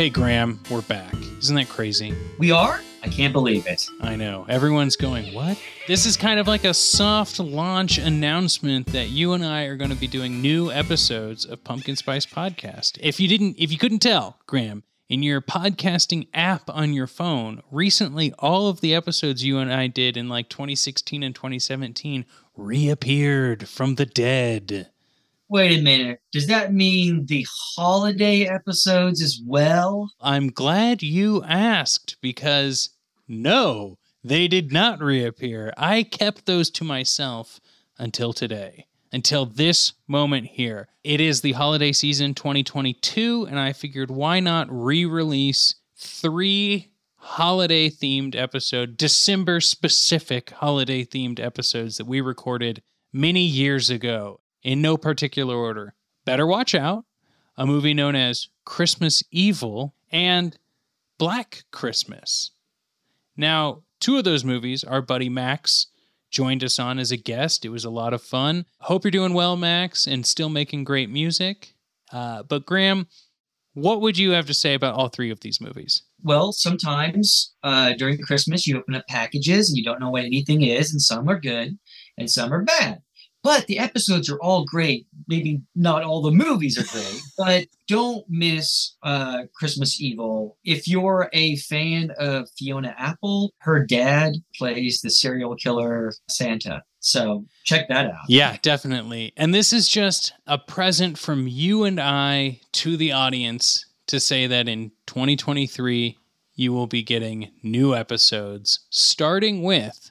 Hey, Graham, we're back. Isn't that crazy? We are? I can't believe it. I know. Everyone's going, what? This is kind of like a soft launch announcement that you and I are going to be doing new episodes of Pumpkin Spice Podcast. If you didn't, if you couldn't tell, Graham, in your podcasting app on your phone, recently all of the episodes you and I did in like 2016 and 2017 reappeared from the dead. Wait a minute. Does that mean the holiday episodes as well? I'm glad you asked because no, they did not reappear. I kept those to myself until today, until this moment here. It is the holiday season 2022, and I figured why not re release three holiday themed episode, December specific holiday themed episodes that we recorded many years ago in no particular order. Better Watch Out, a movie known as Christmas Evil, and Black Christmas. Now, two of those movies, our buddy Max joined us on as a guest. It was a lot of fun. Hope you're doing well, Max, and still making great music. Uh, but, Graham, what would you have to say about all three of these movies? Well, sometimes uh, during Christmas, you open up packages and you don't know what anything is, and some are good and some are bad. But the episodes are all great. Maybe not all the movies are great, but don't miss uh, Christmas Evil. If you're a fan of Fiona Apple, her dad plays the serial killer Santa. So check that out. Yeah, definitely. And this is just a present from you and I to the audience to say that in 2023, you will be getting new episodes, starting with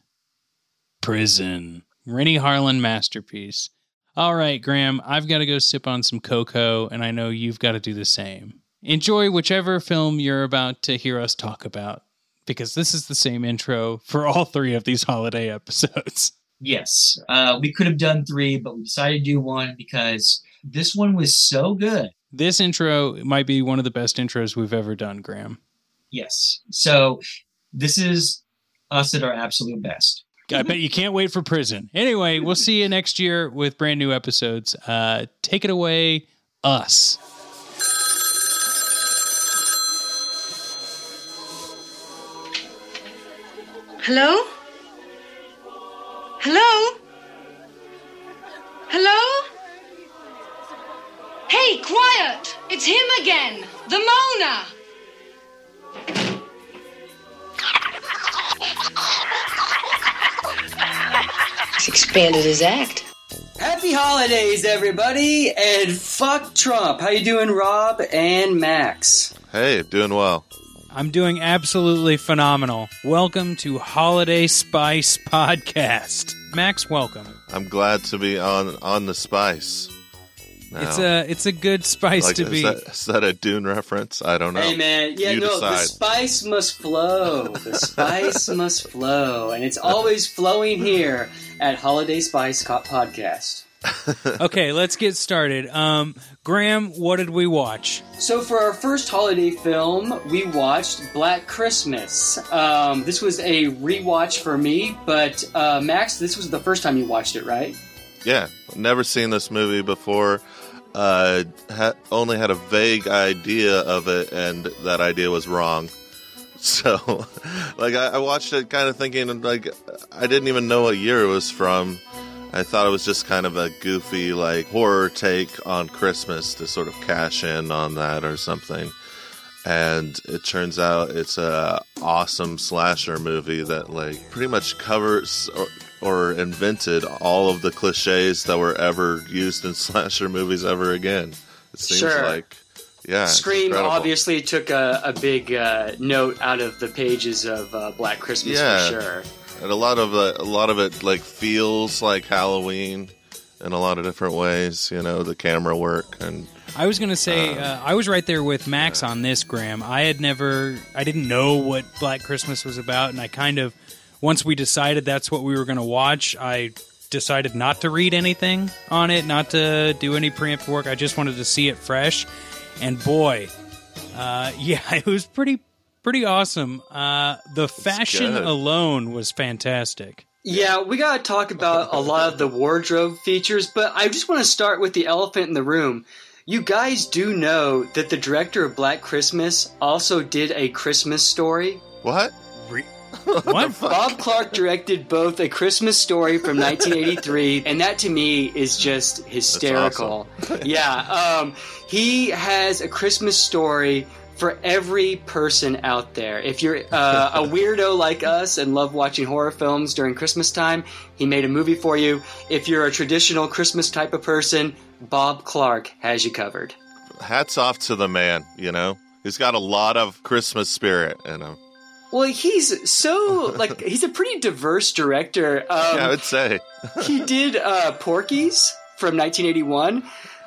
Prison. Renny Harlin masterpiece. All right, Graham, I've got to go sip on some cocoa, and I know you've got to do the same. Enjoy whichever film you're about to hear us talk about, because this is the same intro for all three of these holiday episodes. Yes, uh, we could have done three, but we decided to do one because this one was so good. This intro might be one of the best intros we've ever done, Graham. Yes. So this is us at our absolute best. I bet you can't wait for prison. Anyway, we'll see you next year with brand new episodes. Uh, take it away, us. Hello? Hello? Expanded his act. Happy holidays, everybody, and fuck Trump. How you doing, Rob and Max? Hey, doing well. I'm doing absolutely phenomenal. Welcome to Holiday Spice Podcast. Max, welcome. I'm glad to be on on the spice. Now. It's a it's a good spice like, to is be. That, is that a Dune reference? I don't know. Hey, man. Yeah, You no, the decide. spice must flow. The spice must flow, and it's always flowing here at Holiday Spice Co- Podcast. okay, let's get started. Um, Graham, what did we watch? So for our first holiday film, we watched Black Christmas. Um, this was a rewatch for me, but uh, Max, this was the first time you watched it, right? Yeah, never seen this movie before. Uh, ha- only had a vague idea of it, and that idea was wrong. So, like, I, I watched it kind of thinking, like, I didn't even know what year it was from. I thought it was just kind of a goofy, like, horror take on Christmas to sort of cash in on that or something. And it turns out it's a awesome slasher movie that, like, pretty much covers or, or invented all of the cliches that were ever used in slasher movies ever again. It seems Sure. like, yeah, it's Scream obviously took a, a big uh, note out of the pages of uh, Black Christmas Yeah. for sure. and a lot of uh, a lot of it like feels like Halloween in a lot of different ways. You know, the camera work and I was gonna say uh, I was right there with Max on this, Graham. I had never, I didn't know what Black Christmas was about, and I kind of, once we decided that's what we were gonna watch, I decided not to read anything on it, not to do any preemptive work. I just wanted to see it fresh, and boy, uh, yeah, it was pretty, pretty awesome. Uh, the fashion good. alone was fantastic. Yeah, we got to talk about a lot of the wardrobe features, but I just want to start with the elephant in the room. You guys do know that the director of Black Christmas also did a Christmas story? What? Re- What? the What? fuck? Bob Clark directed both A Christmas Story from 1983, and that to me is just hysterical. yeah, um, he has a Christmas story for every person out there. If you're uh, a weirdo like us and love watching horror films during Christmas time, he made a movie for you. If you're a traditional Christmas type of person, Bob Clark has you covered. Hats off to the man, you know? He's got a lot of Christmas spirit in him. Well, he's so like he's a pretty diverse director. Um, yeah, I would say. he did uh, Porky's from 1981.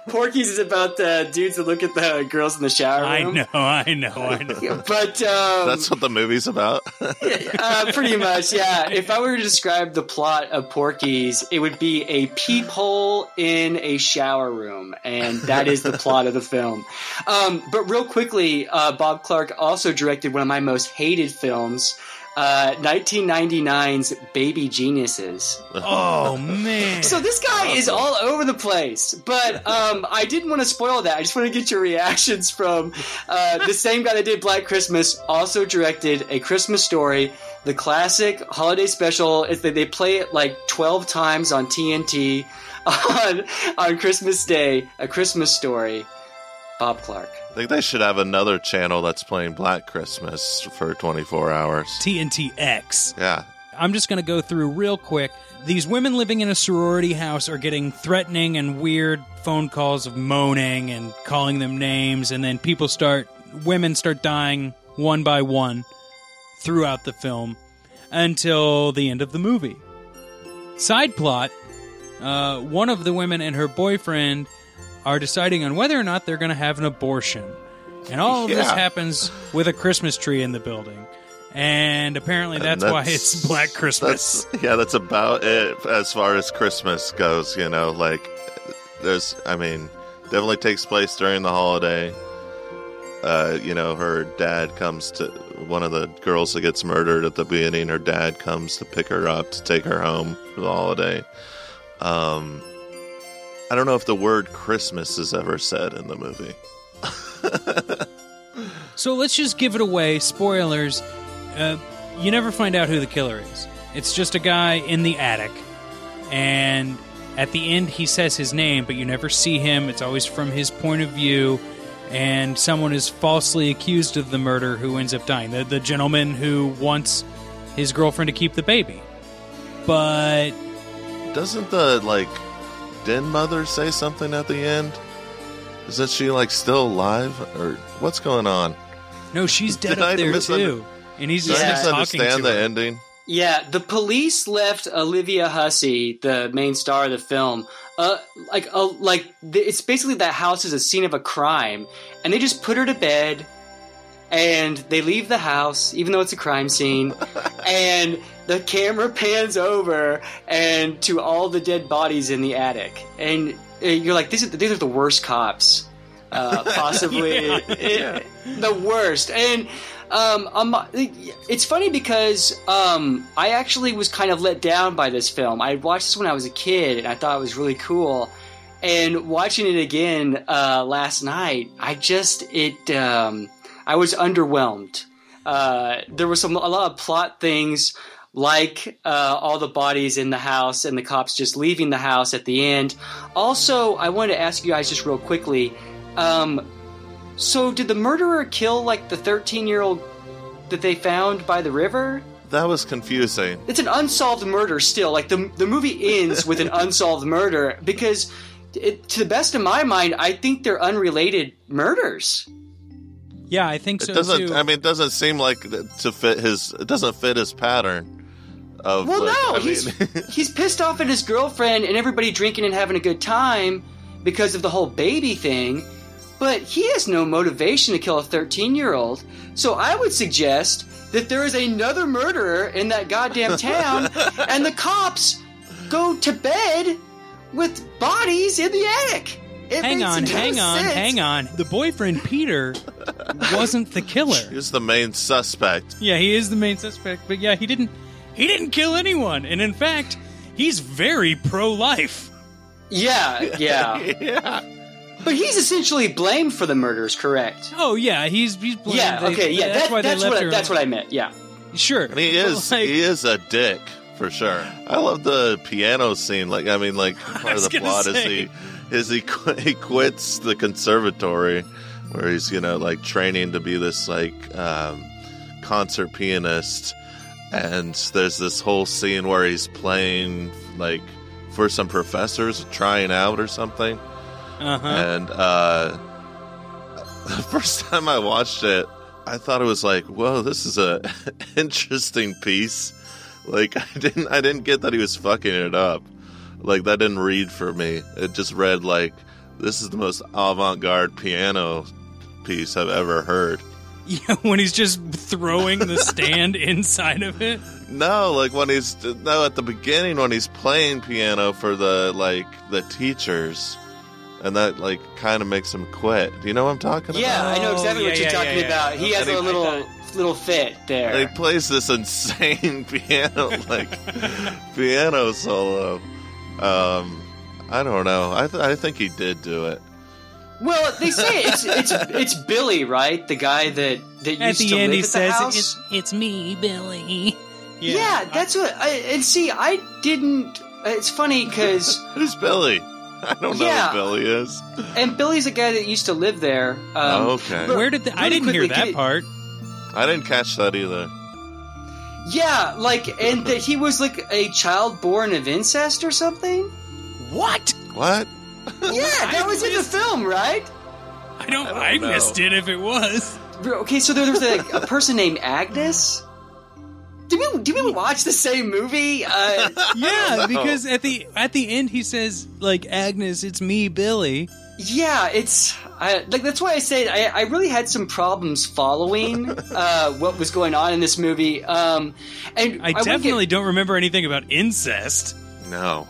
Porky's is about the dudes that look at the girls in the shower I room. know, I know, I know. But um, That's what the movie's about. uh, pretty much, yeah. If I were to describe the plot of Porky's, it would be a peephole in a shower room, and that is the plot of the film. Um, but real quickly, uh, Bob Clark also directed one of my most hated films, uh, 1999's Baby Geniuses. Oh man. So this guy is all over the place, but um, I didn't want to spoil that. I just want to get your reactions from uh, the same guy that did Black Christmas. Also directed A Christmas Story, the classic holiday special. Is that they play it like twelve times on TNT on on Christmas Day. A Christmas Story. Bob Clark. I think they should have another channel that's playing Black Christmas for 24 hours. TNTX. Yeah. I'm just going to go through real quick. These women living in a sorority house are getting threatening and weird phone calls of moaning and calling them names, and then people start, women start dying one by one throughout the film until the end of the movie. Side plot uh, one of the women and her boyfriend are deciding on whether or not they're going to have an abortion. And all of this happens with a Christmas tree in the building. And apparently And that's, why it's Black Christmas. That's, yeah, that's about it as far as Christmas goes, you know, like there's I mean, definitely takes place during the holiday. Uh, you know, her dad comes to one of the girls that gets murdered at the beginning, her dad comes to pick her up to take her home for the holiday. Um I don't know if the word Christmas is ever said in the movie. So let's just give it away. Spoilers. Uh, you never find out who the killer is. It's just a guy in the attic. And at the end, he says his name, but you never see him. It's always from his point of view. And someone is falsely accused of the murder who ends up dying. The, the gentleman who wants his girlfriend to keep the baby. But Doesn't the like den mother say something at the end? Isn't she like still alive or what's going on? no, she's dead Did I up there misunder- too. And he's Did just I Yeah. talking to the her. ending? Yeah, the police left Olivia Hussey, the main star of the film, uh, like, uh, like th- it's basically that house is a scene of a crime, and they just put her to bed, and they leave the house, even though it's a crime scene, and the camera pans over and to all the dead bodies in the attic, and uh, you're like, these are these are the worst cops, uh, possibly Yeah, it- the worst, and. Um, um, it's funny because um, I actually was kind of let down by this film. I watched this when I was a kid, and I thought it was really cool. And watching it again uh, last night, I just it um, I was underwhelmed. Uh, there was some a lot of plot things like uh, all the bodies in the house and the cops just leaving the house at the end. Also, I wanted to ask you guys just real quickly. Um, so, did the murderer kill like the 13 year old that they found by the river? That was confusing. It's an unsolved murder still. Like the the movie ends with an unsolved murder because, it, to the best of my mind, I think they're unrelated murders. Yeah, I think so It so doesn't. too. I mean, it doesn't seem like to fit his. It doesn't fit his pattern. Of Well, like, no, I he's mean, he's pissed off at his girlfriend and everybody drinking and having a good time because of the whole baby thing. But he has no motivation to kill a 13 year old. So I would suggest that there is another murderer in that goddamn town, and the cops go to bed with bodies in the attic. It hang on, no hang on, sense. hang on. The boyfriend Peter wasn't the killer. he's the main suspect. Yeah, he is the main suspect, but yeah, he didn't he didn't kill anyone. And in fact, he's very pro-life. Yeah, yeah. yeah. But he's essentially blamed for the murders, correct? Oh yeah, he's he's blamed. Yeah. They- Okay. Yeah. that's That's, why they that's left what I, her. that's what I meant. Yeah. Sure, And he is like, he is a dick for sure. I love the piano scene. Like I mean, like part of the plot say. is he is he qu- he quits the conservatory where he's you know like training to be this like um, concert pianist, and there's this whole scene where he's playing like for some professors trying out or something. uh-huh. And uh, the first time I watched it, I thought it was like, "Whoa, this is a interesting piece." Like I didn't, I didn't get that he was fucking it up. Like that didn't read for me. It just read like, "This is the most avant-garde piano piece I've ever heard." Yeah, when he's just throwing the stand inside of it. No, like when he's no at the beginning when he's playing piano for the like the teachers, and that like kind of makes him quit. Do you know what I'm talking Yeah, about? Yeah, I know exactly Oh, what yeah, you're yeah, talking yeah, yeah. about. He has Okay. a little little fit And there. he plays this insane piano like piano solo. Um, I don't know. I th- I think he did do it. Well, they say it's it's it's Billy, right? The guy that that At used the to end, live he at the says, house. "It's it's me, Billy." yeah. that's what. I, and see, I didn't. It's funny because Who's Billy? I don't know Yeah. who Billy is. and Billy's a guy that used to live there. Um, Oh, okay. Where did the, I didn't hear that can- part? I didn't catch that either. Yeah, like, and that he was like a child born of incest or something. What? What? Yeah, that was in the film, right? I don't. I I, don't know. missed it if it was. Okay, so there was like a person named Agnes. Did we did we watch the same movie? Uh, Yeah, because at the at the end he says like Agnes, it's me, Billy. yeah, it's I, like that's why I said I, I really had some problems following uh, what was going on in this movie. Um, and I, would definitely get, don't remember anything about incest. No.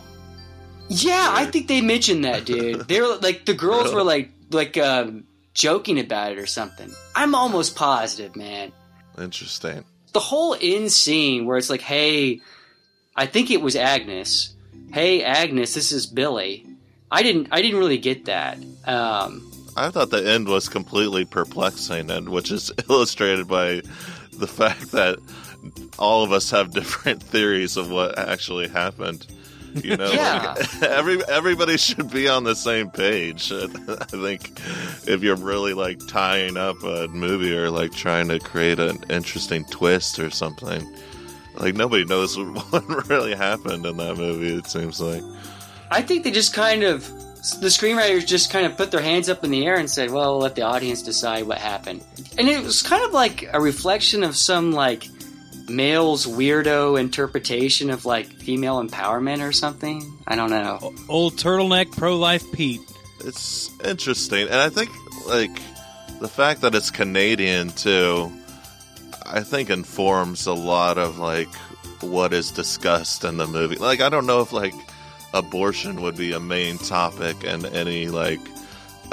Yeah, I think they mentioned that, dude. They were like the girls Really? were like like um, joking about it or something. I'm almost positive, man. Interesting. the whole end scene where it's like, hey, I think it was Agnes. Hey, Agnes, this is Billy. I didn't. I didn't really get that. Um, I thought the end was completely perplexing, and which is illustrated by the fact that all of us have different theories of what actually happened. You know, Yeah. like, every everybody should be on the same page. I think if you're really like tying up a movie or like trying to create an interesting twist or something, like nobody knows what really happened in that movie. It seems like. I think they just kind of the screenwriters just kind of put their hands up in the air and said, "Well, we'll let the audience decide what happened." And it was kind of like a reflection of some like male's weirdo interpretation of like female empowerment or something. I don't know. Old turtleneck pro life Pete. it's interesting and i think like the fact that it's canadian too i think informs a lot of like what is discussed in the movie like i don't know if like abortion would be a main topic in any like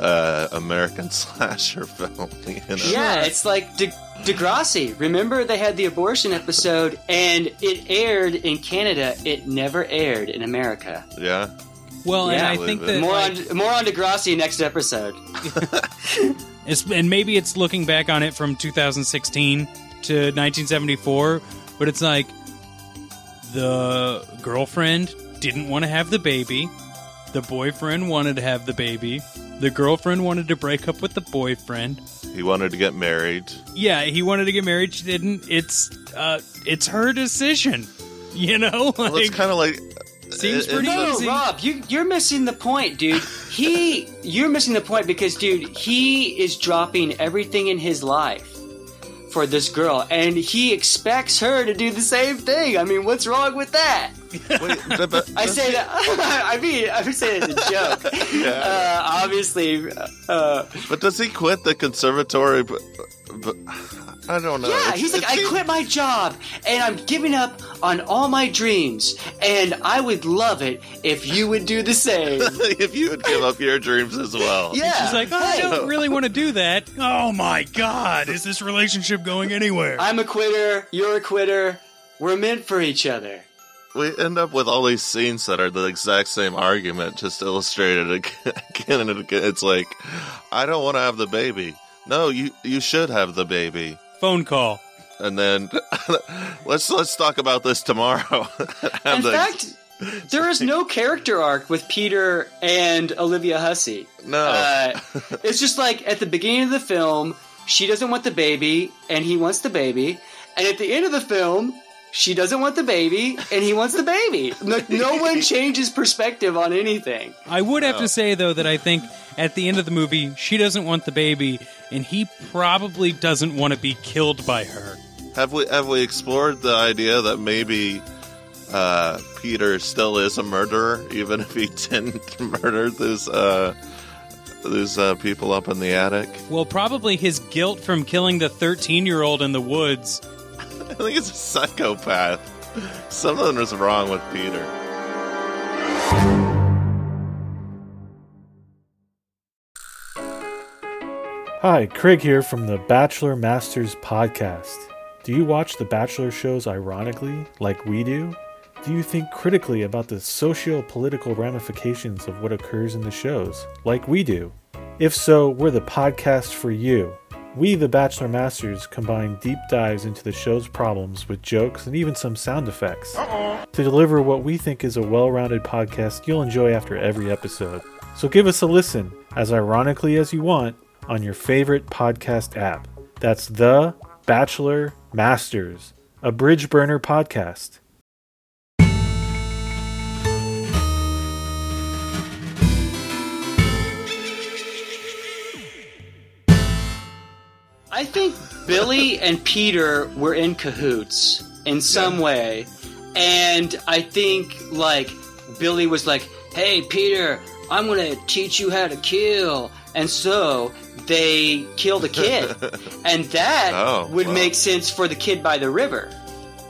uh american slasher film you know Yeah, it's like De- Degrassi. Remember they had the abortion episode, and it aired in Canada. It never aired in America. yeah Well, and I think that More like, on more on Degrassi next episode. it's, and maybe it's looking back on it from 2016 to 1974, but it's like the girlfriend didn't want to have the baby, the boyfriend wanted to have the baby, the girlfriend wanted to break up with the boyfriend. he wanted to get married Yeah, he wanted to get married. She didn't. It's uh, it's her decision. You know, well, it's kind of like seems it- pretty it- No, easy. Rob, you you're missing the point, dude. He you're missing the point because, dude, he is dropping everything in his life for this girl, and he expects her to do the same thing. I mean, what's wrong with that? wait, but- but- I say that. I mean, I'm saying it as a joke. Yeah. Uh, obviously, uh, But does he quit the conservatory? But, but I don't know. yeah, It's- he's like, it I quit my job and I'm giving up on all my dreams, and I would love it if you would do the same. if you would give up your dreams as well. Yeah, She's like, oh, I don't really want to do that. Oh my god, is this relationship going anywhere? I'm a quitter. You're a quitter. We're meant for each other. We end up with all these scenes that are the exact same argument, just illustrated again and again. It's like, I don't want to have the baby. No, you you should have the baby. Phone call. And then let's let's talk about this tomorrow. In the- fact, there is no character arc with Peter and Olivia Hussey. no, Uh, it's just like at the beginning of the film, she doesn't want the baby, and he wants the baby. And at the end of the film, she doesn't want the baby, and he wants the baby. No, no one changes perspective on anything. I would have to say though that I think at the end of the movie she doesn't want the baby, and he probably doesn't want to be killed by her. have we have we explored the idea that maybe uh, Peter still is a murderer, even if he didn't murder these uh, these uh, people up in the attic? Well, probably his guilt from killing the 13 year old in the woods. I think he's a psychopath. Something is wrong with Peter. Hi, Craig here from the Bachelor Masters podcast. Do you watch the Bachelor shows ironically, like we do? Do you think critically about the socio political ramifications of what occurs in the shows, like we do? If so, we're the podcast for you. We, the Bachelor Masters, combine deep dives into the show's problems with jokes and even some sound effects to deliver what we think is a well rounded podcast you'll enjoy after every episode. So give us a listen, as ironically as you want, on your favorite podcast app. That's The Bachelor Masters, a bridge burner podcast. I think Billy and Peter were in cahoots in some way. And I think, like, Billy was like, hey, Peter, I'm going to teach you how to kill. And so they killed a kid. and that Oh, would wow. make sense for the kid by the river,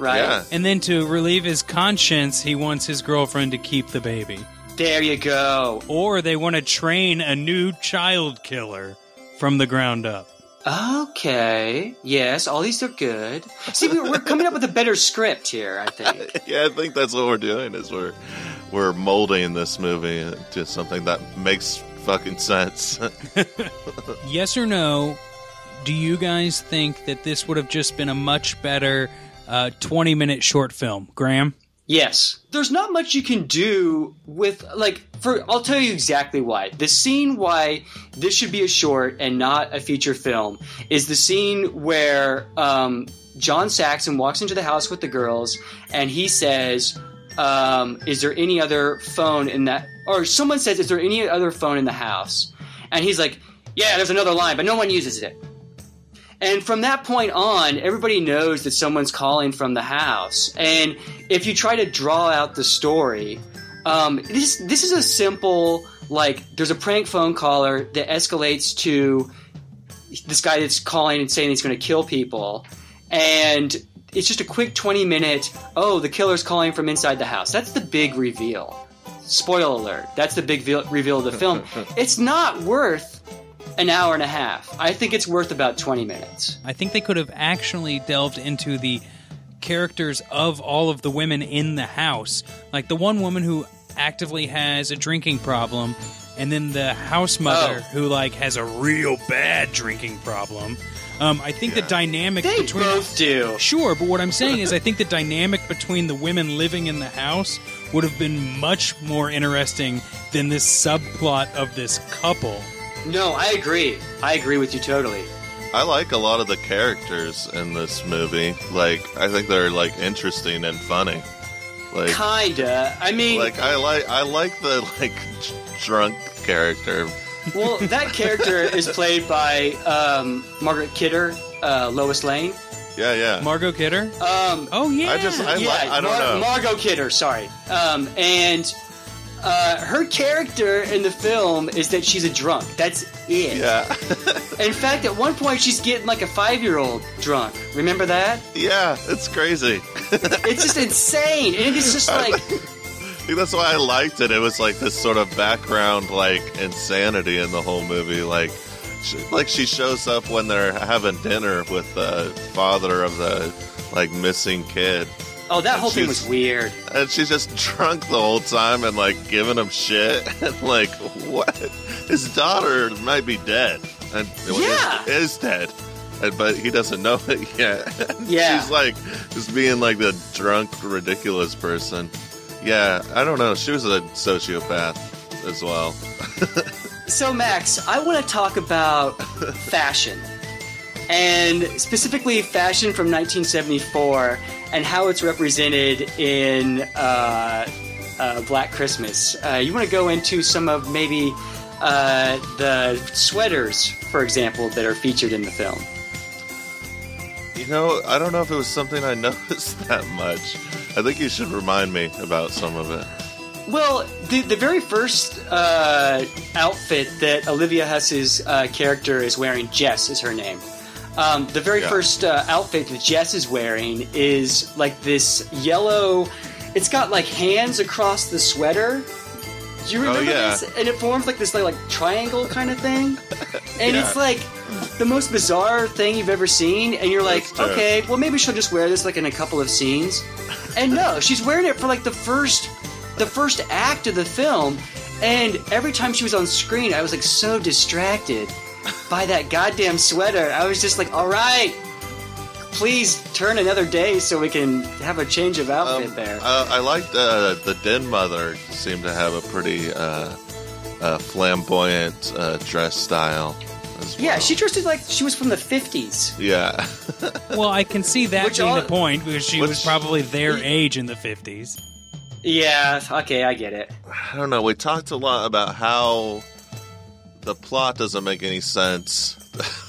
right? Yeah. And then to relieve his conscience, he wants his girlfriend to keep the baby. There you go. Or they want to train a new child killer from the ground up. Okay. Yes, all these are good. See, we- we're coming up with a better script here, I think. Yeah, I think that's what we're doing. Is we're we're molding this movie into something that makes fucking sense. Yes or no? Do you guys think that this would have just been a much better uh, 20 minute short film? Graham? Yes. There's not much you can do with like for I'll tell you exactly why. The scene why this should be a short and not a feature film is the scene where um, John Saxon walks into the house with the girls and he says, um, "Is there any other phone in that?" Or someone says, "Is there any other phone in the house?" And he's like, "Yeah, there's another line, but no one uses it." And from that point on, everybody knows that someone's calling from the house. And if you try to draw out the story, um, this this is a simple like there's a prank phone caller that escalates to this guy that's calling and saying he's going to kill people, and it's just a quick 20 minute. Oh, the killer's calling from inside the house. That's the big reveal. Spoiler alert. That's the big ve- reveal of the film. it's not worth an hour and a half. I think it's worth about 20 minutes. I think they could have actually delved into the characters of all of the women in the house. Like the one woman who actively has a drinking problem, and then the house mother Oh. who like has a real bad drinking problem. Um, I think the dynamic They between both do. Sure, but what I'm saying is, I think the dynamic between the women living in the house would have been much more interesting than this subplot of this couple. No, I agree. I agree with you totally. I like a lot of the characters in this movie. Like, I think they're like interesting and funny. Like, Kinda. I mean, like I like I like the like drunk character. well, that character is played by um, Margaret Kidder, uh, Lois Lane. Yeah, yeah. Margot Kidder? Um, Oh yeah. I just I yeah, like I don't Mar- know. Margot Kidder, sorry. Um, and uh, her character in the film is that she's a drunk. That's it. yeah, In fact, at one point, she's getting like a five year old drunk. Remember that? yeah. It's crazy. It's just insane. And it's just like. That's why I liked it. It was like this sort of background, like insanity in the whole movie. Like, she, like she shows up when they're having dinner with the father of the like missing kid, Oh, that whole thing was weird. and she's just drunk the whole time and like giving him shit. And like what? His daughter might be dead. And Yeah. is, is dead. And, but he doesn't know it yet. Yeah. she's like just being like the drunk ridiculous person. Yeah i don't know. She was a sociopath as well. So, Max, I want to talk about fashion. And specifically, fashion from 1974 and how it's represented in uh, uh, Black Christmas. Uh, you want to go into some of maybe uh, the sweaters, for example, that are featured in the film. you know i don't know if it was something i noticed that much i think you should remind me about some of it Well, the, the very first uh, outfit that Olivia Hussey's uh, character is wearing, Jess is her name. Um, the very Yeah. first uh, outfit that Jess is wearing is like this yellow. It's got like hands across the sweater. Do you Oh, remember yeah. this? And it forms like this like, like triangle kind of thing. And Yeah. it's like the most bizarre thing you've ever seen. And you're like, okay, well maybe she'll just wear this like in a couple of scenes. And no, she's wearing it for like the first the first act of the film. And every time she was on screen, I was like so distracted by that goddamn sweater. I was just like, all right, please turn another day so we can have a change of outfit Um, there. Uh, I liked uh, the Den Mother seemed to have a pretty uh, uh, flamboyant uh, dress style. Well. yeah, she dressed it like she was from the 50s. Yeah, Well, I can see that Which being all- the point because she was probably their age in the 50s. Yeah, okay, I get it. I don't know. We talked a lot about how the plot doesn't make any sense.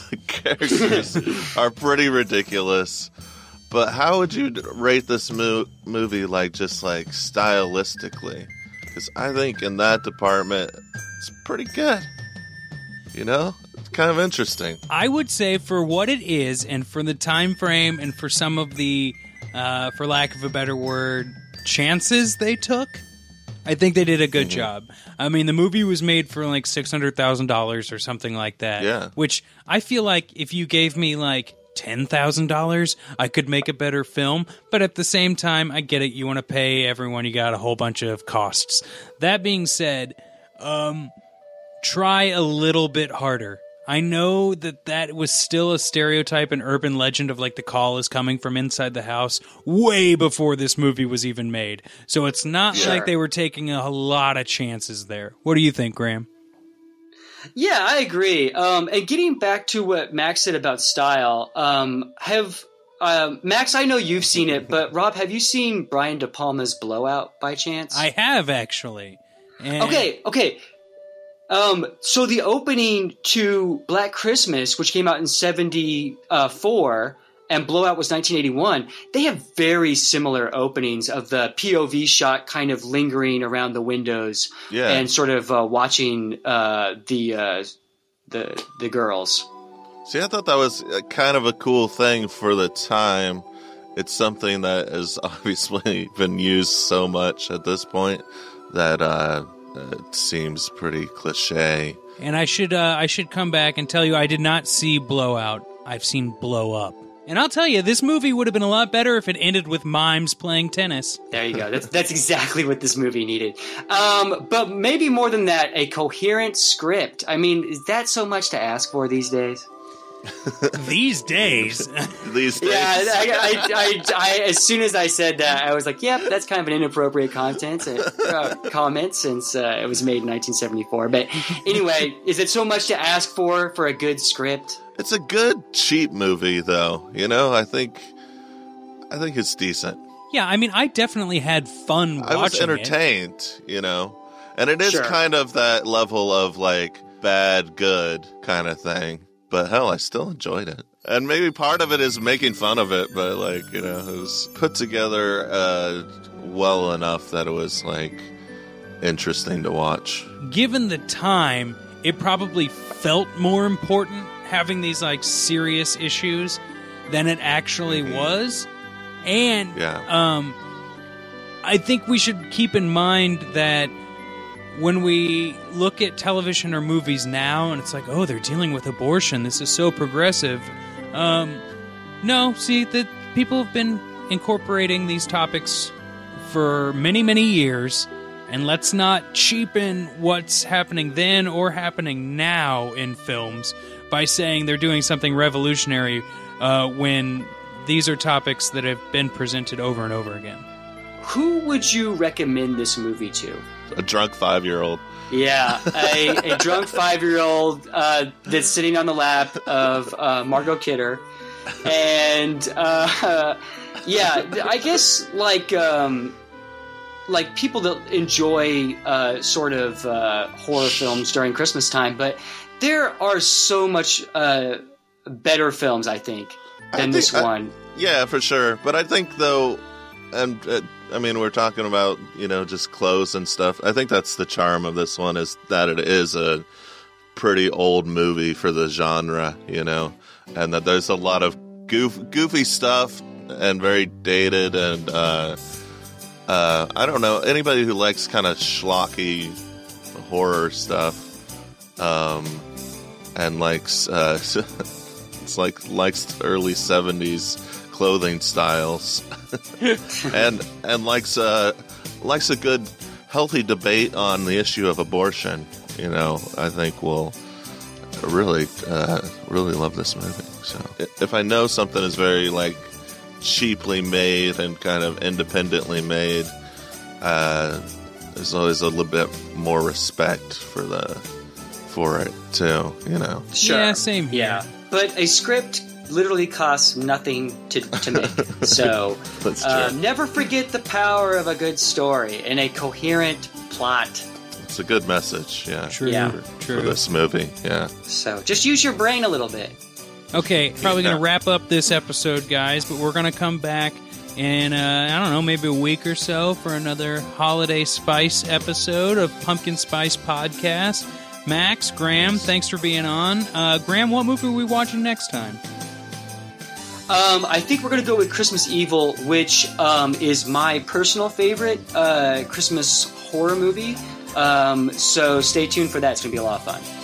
the characters are pretty ridiculous. But how would you rate this mo- movie, like just like stylistically? Because I think in that department, it's pretty good. You know, it's kind of interesting. I would say for what it is and for the time frame and for some of the uh, for lack of a better word chances they took I think they did a good job. I mean, the movie was made for like six hundred thousand dollars or something like that. Yeah. Which I feel like if you gave me like ten thousand dollars, I could make a better film. But at the same time, I get it. You want to pay everyone. You got a whole bunch of costs. That being said, um, try a little bit harder. I know that that was still a stereotype and urban legend of like the call is coming from inside the house way before this movie was even made. So it's not Sure. like they were taking a lot of chances there. What do you think, Graham? Yeah, I agree. Um, and getting back to what Max said about style, um, have um, Max? I know you've seen it, but Rob, have you seen Brian De Palma's Blowout by chance? I have actually. And Okay, okay. Um, so the opening to Black Christmas, which came out in '74, and Blowout was 1981, they have very similar openings of the POV shot kind of lingering around the windows Yeah. and sort of uh, watching uh, the uh, the the girls. See, I thought that was uh, kind of a cool thing for the time. It's something that has obviously been used so much at this point that uh, it seems pretty cliche. And I should uh, I should come back and tell you I did not see Blowout. I've seen Blow Up. And I'll tell you, this movie would have been a lot better if it ended with mimes playing tennis. There you go. That's that's exactly what this movie needed. Um, but maybe more than that, a coherent script. I mean, is that so much to ask for these days? These days, These days, Yeah, I, I, I, I, as soon as I said that, I was like, "Yep, that's kind of an inappropriate content uh, comment since uh, it was made in 1974." But anyway, is it so much to ask for for a good script? it's a good cheap movie, though. You know, I think, I think it's decent. yeah. I mean, I definitely had fun watching I was it. entertained, you know, and it is Sure. kind of that level of like bad good kind of thing. But hell, I still enjoyed it, and maybe part of it is making fun of it, but like you know, it was put together uh, well enough that it was like interesting to watch. given the time, it probably felt more important having these like serious issues than it actually was. And Yeah. um I think we should keep in mind that when we look at television or movies now and it's like, "Oh, they're dealing with abortion. This is so progressive." Um no, see that people have been incorporating these topics for many, many years, and let's not cheapen what's happening then or happening now in films by saying they're doing something revolutionary uh, when these are topics that have been presented over and over again. Who would you recommend this movie to? A drunk five year old. Yeah, a, a drunk five year old uh, that's sitting on the lap of uh, Margot Kidder. And uh, yeah, I guess like. Um, like people that enjoy uh, sort of uh, horror films during Christmas time, but there are so much uh, better films, I think, I than think this I- one. Yeah, for sure. But I think though, and uh, I mean, we're talking about you know just clothes and stuff. I think that's the charm of this one is that it is a pretty old movie for the genre, you know, and that there's a lot of goof, goofy stuff and very dated and uh, uh, I don't know anybody who likes kind of schlocky horror stuff, um, and likes uh, it's like likes early '70s clothing styles, and and likes uh likes a good healthy debate on the issue of abortion. You know, I think will really uh, really love this movie. So if I know something is very like cheaply made and kind of independently made, uh, there's always a little bit more respect for the for it too. You know. Sure. Yeah, same here. Yeah, but a script literally costs nothing to, to make. so uh, never forget the power of a good story and a coherent plot. It's a good message. Yeah. True, Yeah. For true. this movie. Yeah. So just use your brain a little bit. Okay, probably going to wrap up this episode, guys, but we're going to come back in, uh, I don't know, maybe a week or so for another holiday spice episode of Pumpkin Spice Podcast. Max, Graham, thanks for being on. Uh, Graham, what movie are we watching next time? Um, I think we're going to go with Christmas Evil, which um, is my personal favorite uh, Christmas horror movie. Um, so stay tuned for that. It's going to be a lot of fun.